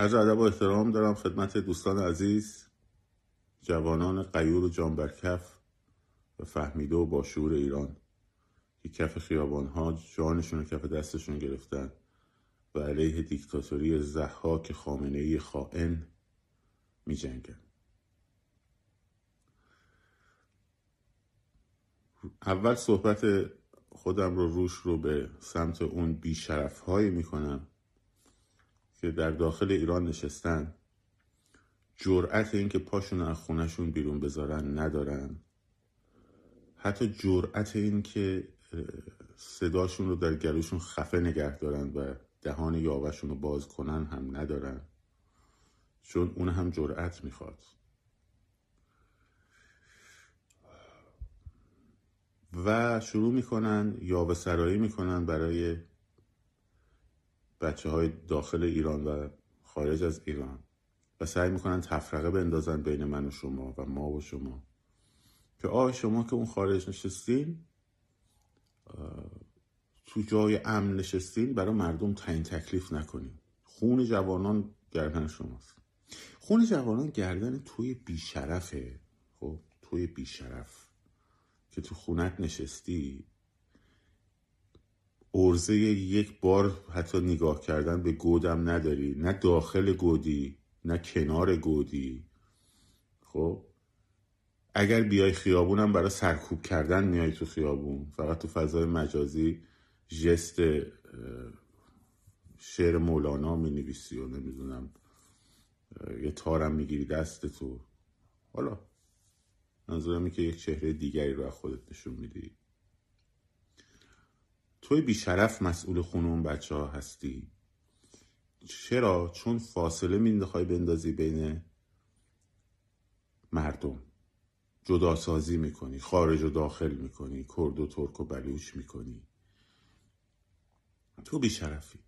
از ادب و احترام دارم خدمت دوستان عزیز جوانان قیور و جانبرکف و فهمیده و باشور ایران که کف خیابان ها جانشون رو کف دستشون گرفتن و علیه دیکتاتوری زحاک خامنه ای خائن می جنگن. اول صحبت خودم رو روش رو به سمت اون بیشرف هایی می کنم که در داخل ایران نشستن جرأت این که پاشون از خونشون بیرون بذارن ندارن. حتی جرأت این که صداشون رو در گلوشون خفه نگه دارن و دهان یاوهشون رو باز کنن هم ندارن چون اون هم جرأت می‌خواد. و شروع می‌کنن یاوه سرایی می‌کنن برای بچه های داخل ایران و خارج از ایران و سعی می‌کنن تفرقه بندازن بین من و شما و ما و شما که آه شما که اون خارج نشستین تو جای امن نشستین برای مردم تعیین تکلیف نکنین. خون جوانان گردن شماست. خون جوانان گردن توی بیشرفه. خب توی بیشرف. که تو خونت نشستی ارزه یک بار حتی نگاه کردن به گودم نداری. نه داخل گودی نه کنار گودی. خب؟ اگر بیای خیابونم برای سرکوب کردن میای تو خیابون. فقط تو فضای مجازی جست شعر مولانا می نویسی و نمی‌دونم یه تارم می‌گیری دست تو. حالا منظورم که یک چهره دیگری رو از خودت نشون میدی. توی بیشرف مسئول خونون بچه ها هستی؟ چرا؟ چون فاصله می‌خوای بندازی بین مردم. جداسازی می‌کنی خارج و داخل می‌کنی کرد و ترک و بلوچ می‌کنی. تو بیشرفی.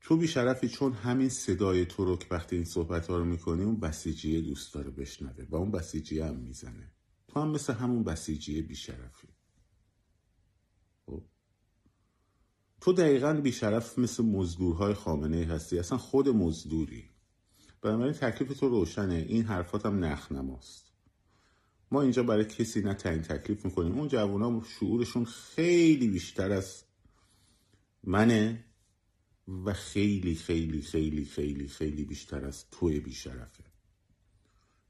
تو بیشرفی چون همین صدای تو رو که وقتی این صحبت ها رو می‌کنی اون بسیجیه دوست داره بشنوه و اون بسیجیه هم می‌زنه. تو هم مثل همون بسیجیه بیشرفی. تو دقیقا بیشرف مثل مزدورهای خامنه هستی. اصلا خود مزدوری. بنابراین تکلیف تو روشنه. این حرفات هم نخ نماست. ما اینجا برای کسی نه تعیین تکلیف می‌کنیم. اون جوونا شعورشون خیلی بیشتر از منه و خیلی خیلی خیلی خیلی خیلی بیشتر از توی بیشرفه.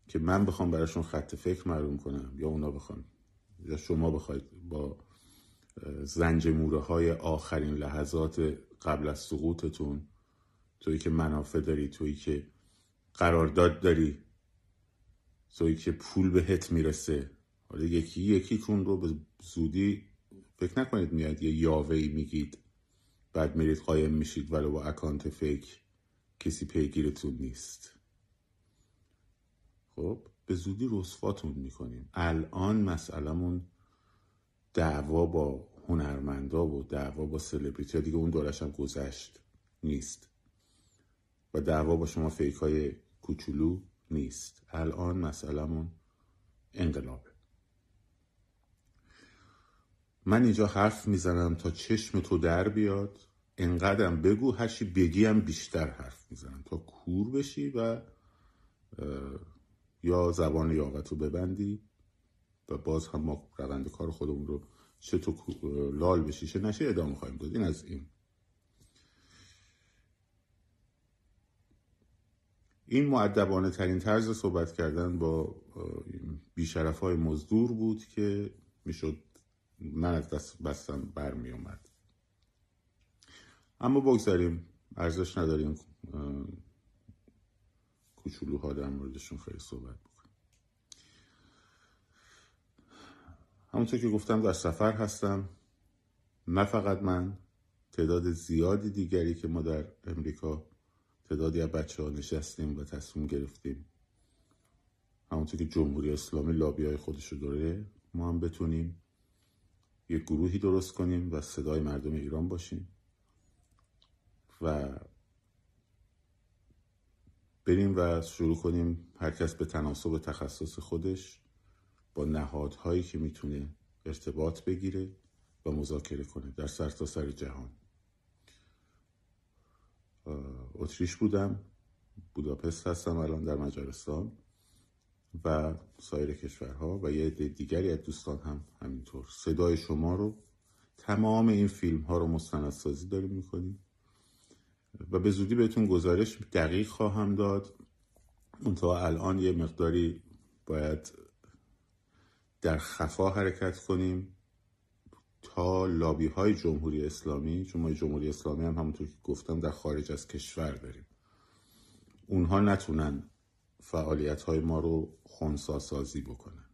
که من بخوام براشون خط فکر معلوم کنم یا اونا بخوان یا شما بخواید با زنج موره های آخرین لحظات قبل از سقوطتون توی که منافع داری توی که قرارداد داری توی که پول بهت می‌رسه. حالا یکی یکی کن رو به زودی فکر نکنید میاد یه یاوهی میگید بعد میرید قایم میشید ولو با اکانت فیک. کسی پیگیرتون نیست. خب به زودی رسواتون می‌کنیم. الان مسئلهمون دعوا با هنرمندا و دعوا با سلبریتی دیگه اون دورش هم گذشت نیست. و دعوا با شما فیک های کوچولو نیست. الان مسئلهمون انقلابه. من اینجا حرف می‌زنم تا چشم تو در بیاد. انقدرم بگو هرچی بگیم بیشتر حرف می‌زنم. تا کور بشی و یا زبان یاقت رو ببندی. و باز هم ما روند کار خودمون رو چه تو لال بشی چه نشه ادامه خواهیم داد. این از این. این معدبانه ترین طرز صحبت کردن با بیشرف های مزدور بود که می‌شد من از دست بستم برمی اومد اما بگذاریم ارزش نداریم. کوچولوها در موردشون خیلی صحبت همونطور که گفتم در سفر هستم. نه فقط من تعداد زیادی دیگری که ما در امریکا تعدادی از بچه ها نشستیم و تصمیم گرفتیم. همونطور که جمهوری اسلامی لابی های خودش رو داره ما هم بتونیم یک گروهی درست کنیم و صدای مردم ایران باشیم و بریم و شروع کنیم هر کس به تناسب تخصص خودش. با نهادهایی که می‌تونه ارتباط بگیره و مذاکره کنه در سرتاسر سر جهان. اتریش بودم بوداپست هستم الان در مجارستان و سایر کشورها و یه دیگری از دوستان هم همینطور. صدای شما رو تمام این فیلم ها رو مستندسازی داریم می‌کنیم و به زودی بهتون گزارش دقیق خواهم داد. منتها الان یه مقداری باید در خفا حرکت کنیم تا لابی های جمهوری اسلامی چون ما جمهوری اسلامی هم همونطور که گفتم در خارج از کشور داریم اونها نتونن فعالیت های ما رو خونسا سازی بکنن.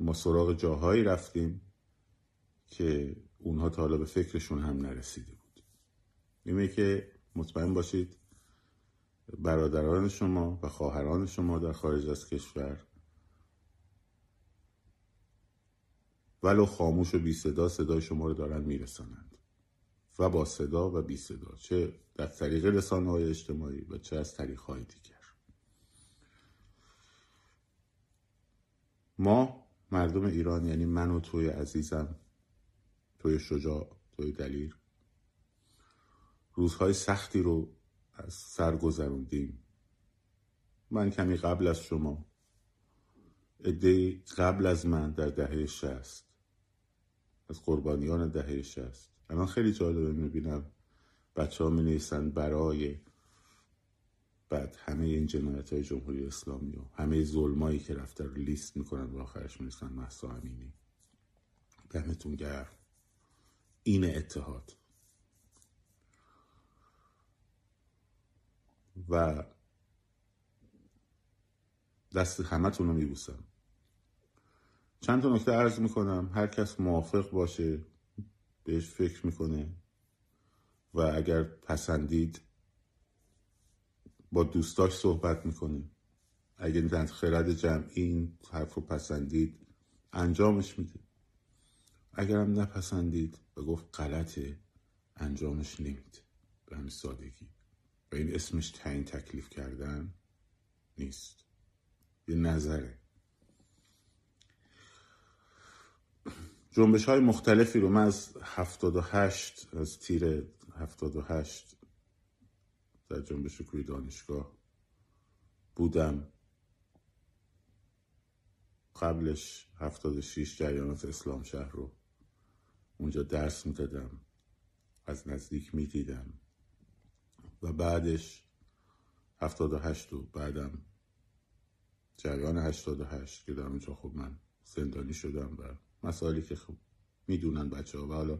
ما سراغ جاهایی رفتیم که اونها تا حالا به فکرشون هم نرسیده بود. اینه که مطمئن باشید برادران شما و خواهران شما در خارج از کشور ولو خاموش و بی صدا صدای شما رو دارن میرسانند. و با صدا و بی صدا چه در طریق رسانه های اجتماعی و چه از طریق های دیگر. ما مردم ایران یعنی من و توی عزیزم توی شجاع توی دلیر روزهای سختی رو از سر گذروندیم. من کمی قبل از شما ادهی قبل از من در دهه شست از قربانیان دهه شست. الان خیلی جالبه می‌بینم بچه ها می برای بعد همه این جنایت های جمهوری اسلامی و همه ظلمایی که رفته رو لیست می‌کنن و آخرش می‌رسن محسا امینی. دمتون گرم. این اتحاد. و دست همتون رو میبوسم. چند تا نکته عرض می‌کنم. هر کس موافق باشه بهش فکر می‌کنه. و اگر پسندید با دوستاش صحبت می‌کنه اگر در خرد جمعی این حرف رو پسندید انجامش میده. اگرم نپسندید و گفت غلطه انجامش نمیده. به همین سادگی. و این اسمش تعیین تکلیف کردن نیست. یه نظره. جنبش های مختلفی رو من از هفتاد و هشت از تیر هفتاد و هشت در جنبش کوی دانشگاه بودم. قبلش هفتاد و شیش جریانات اسلام شهر رو اونجا درس می‌دادم از نزدیک می‌دیدم و بعدش هفتاد و هشت و بعدم جریان هشتاد و هشت که در اونجا خب من زندانی شدم و مسائلی که خب می‌دونن بچه ها و حالا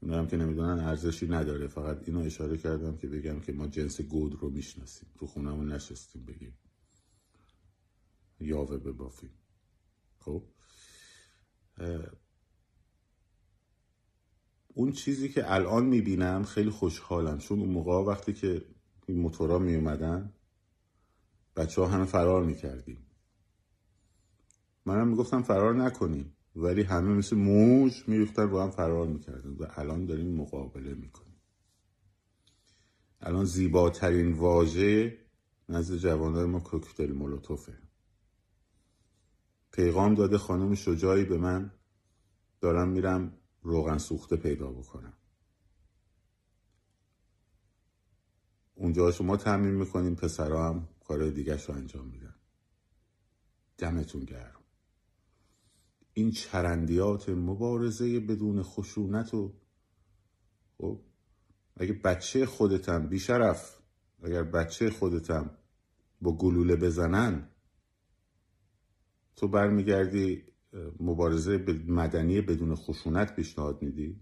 اونا هم که نمی‌دونن ارزشی نداره. فقط اینو اشاره کردم که بگم که ما جنس گود رو می‌شناسیم. تو خونمون نشستیم بگیم. یاوه ببافیم خب؟ اون چیزی که الان می‌بینم خیلی خوشحالم چون اون موقع وقتی که این موتورا میومدن بچه ها همه فرار می‌کردیم. منم می‌گفتم فرار نکنیم. ولی همه مثل موج میریختن با هم فرار می‌کردن. و الان داریم مقابله می‌کنیم. الان زیباترین واژه نزد جوانای ما کوکتل مولوتوفه. پیغام داده خانم شجاعی به من دارم میرم روغن سوخته پیدا بکنم. اونجا شما تعمین می‌کنیم پسرها هم کارهای دیگه رو انجام میدن. دمتون گرم. این چرندیات مبارزه بدون خشونت و خب اگه بچه خودتم بیشرف اگر بچه خودتم با گلوله بزنن تو برمیگردی مبارزه مدنی بدون خشونت پیشنهاد میدی؟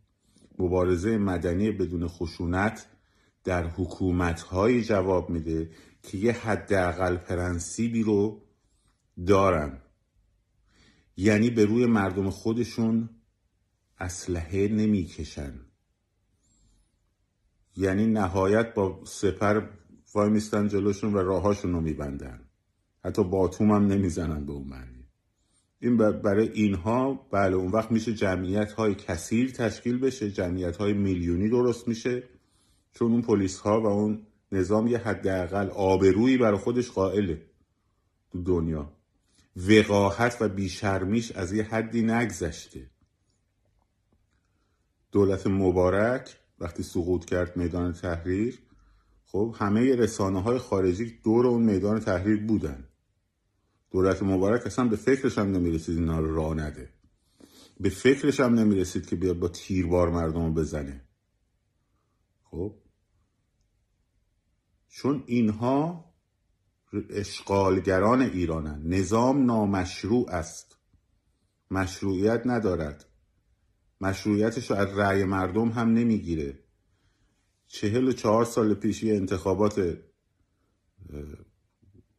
مبارزه مدنی بدون خشونت در حکومت جواب میده که یه حداقل پرنسیبی رو دارن. یعنی به روی مردم خودشون اسلحه نمی‌کشن. یعنی نهایت با سپر وای میستن جلوشون و راهاشون رو میبندن. حتی باتوم هم نمی‌زنن به اون معنی. این برای اینها بله اون وقت میشه جمعیت های کثیر تشکیل بشه جمعیت های میلیونی درست میشه چون اون پلیس ها و اون نظام یه حداقل آبرویی برای خودش قائله. تو دنیا. وقاحت و بیشرمیش از یه حدی نگذشته. دولت مبارک وقتی سقوط کرد میدان تحریر خب همه رسانه های خارجی دور اون میدان تحریر بودن. دولت مبارک اصلا به فکرش هم نمی‌رسید اینا رو راه نده. به فکرش هم نمی‌رسید که بیاد با تیربار مردم رو بزنه. خب؟ چون اینها اشغالگران ایرانن. نظام نامشروع است. مشروعیت ندارد. مشروعیتش رو از رأی مردم هم نمی‌گیره. چهل و چهار سال پیشی انتخابات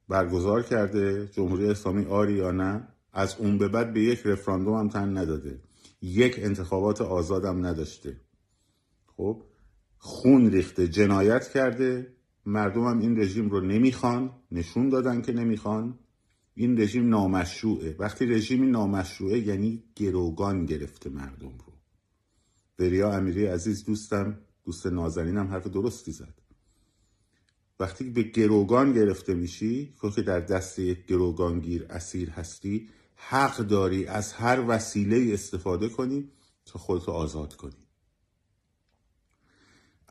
برگزار کرده جمهوری اسلامی آری یا نه از اون به بعد به یک رفراندوم هم تن نداده. یک انتخابات آزادم نداشته. خب خون ریخته جنایت کرده. مردم هم این رژیم رو نمی‌خوان نشون دادن که نمی‌خوان. این رژیم نامشروعه. وقتی رژیمی نامشروعه یعنی گروگان گرفته مردم رو. بریا امیری عزیز دوستم دوست نازنینم حرف درستی زد. وقتی به گروگان گرفته میشی که در دست یک گروگانگیر اسیر هستی حق داری از هر وسیله استفاده کنی تا خودتو آزاد کنی.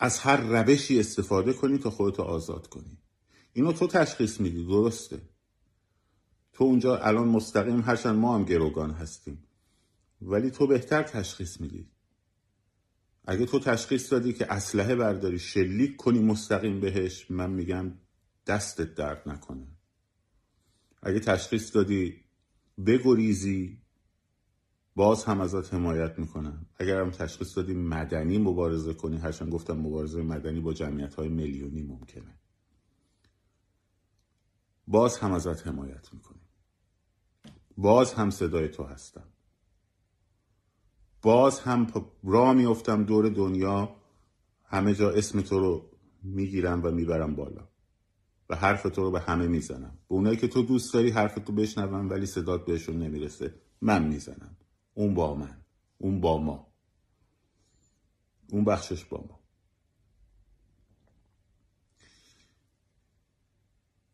از هر روشی استفاده کنی تا خودتو آزاد کنی. اینو تو تشخیص میدی درسته. تو اونجا الان مستقیم هرچند ما هم گروگان هستیم. ولی تو بهتر تشخیص میدی. اگه تو تشخیص دادی که اسلحه برداری شلیک کنی مستقیم بهش من میگم دستت درد نکنه. اگه تشخیص دادی بگریزی باز هم ازت حمایت می‌کنم. اگر هم تشخیص دادی مدنی مبارزه کنی هرچند گفتم مبارزه مدنی با جمعیت های میلیونی ممکنه. باز هم ازت حمایت می‌کنم. باز هم صدای تو هستم. باز هم را میفتم دور دنیا همه جا اسم تو رو می‌گیرم و می‌برم بالا. و حرف تو رو به همه می‌زنم. به اونایی که تو دوست داری حرف تو بشنوم ولی صدات بهشون نمی‌رسه من می‌زنم. اون با من اون با ما. اون بخشش با ما.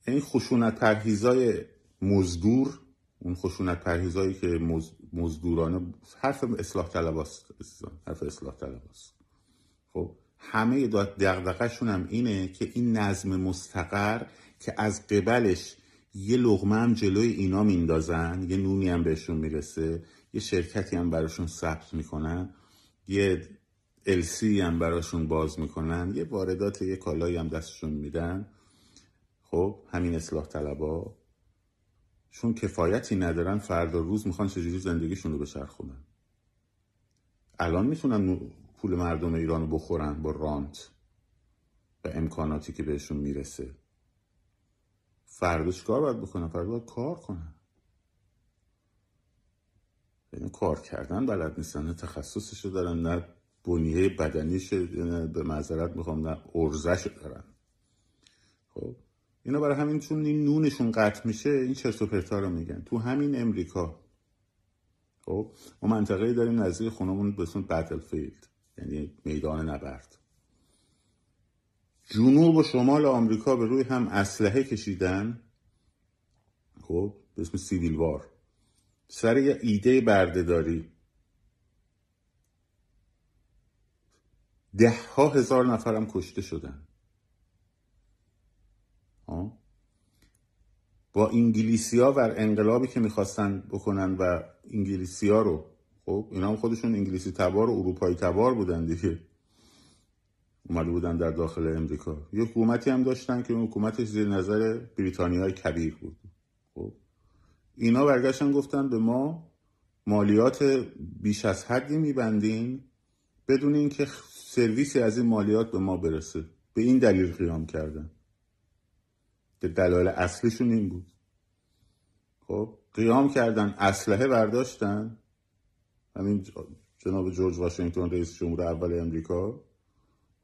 این خشونت پرهیزای مزدور اون خشونت پرهیزایی که مزدورانه حرف اصلاح طلب است حرف اصلاح طلب است خب همه دقدقشون هم اینه که این نظم مستقر که از قبلش یه لغمه هم جلوی اینا میندازن یه نونی هم بهشون می‌رسه یه شرکتی هم براشون ثبت می‌کنن یه السی هم براشون باز می‌کنن یه واردات یه کالایی هم دستشون میدن. خب همین اصلاح طلبا. چون کفایتی ندارن فردا روز می‌خوان چجوری زندگیشون رو بچرخونن. الان می‌تونن پول مردم ایران رو بخورن با رانت و امکاناتی که بهشون می‌رسه. فردا چیکار باید بکنن؟ فردا کار کنن. یعنی کار کردن بلد نیستن نه تخصصشو دارن نه بنیه بدنیش به معذرت می‌خوام نه ارزش دارن. خب اینا برای همین چون این نونشون قطع میشه این چرت و پرتا رو میگن. تو همین امریکا. خب ما منطقه داریم نزدیک خونمون به اسم بتلفیلد یعنی میدان نبرد. جنوب و شمال آمریکا به روی هم اسلحه کشیدن. خب به اسم سیویل وار سر یه ایده بردهداری. ده ها هزار نفرم کشته شدن. با انگلیسی ها و انقلابی که می‌خواستن بکنن و انگلیسی ها رو. خب اینا هم خودشون انگلیسی تبار و اروپایی تبار بودن دیگه. اومده بودن در داخل امریکا. یه حکومتی هم داشتن که اون حکومتش زیر نظر بریتانیای کبیر بود. خب؟ اینا برگشتن گفتن به ما مالیات بیش از حدی میبندین بدون اینکه سرویسی از این مالیات به ما برسه. به این دلیل قیام کردن. که دلایل اصلیشون این بود. خب قیام کردن اسلحه برداشتن. همین جناب جورج واشنگتن رئیس جمهور اول امریکا.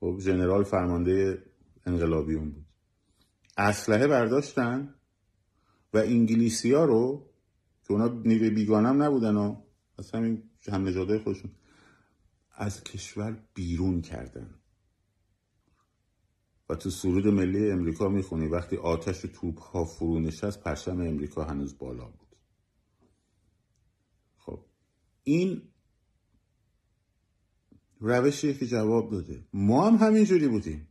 خب ژنرال فرمانده انقلابیون بود. اسلحه برداشتن. و انگلیسی ها رو که اونا نیروی بیگانم نبودن و از همین هم نجاده خودشون از کشور بیرون کردن. و تو سرود ملی امریکا می‌خونی وقتی آتش توپ ها فرو نشست پرچم امریکا هنوز بالا بود. خب این روشیه که جواب داده. ما هم همینجوری بودیم.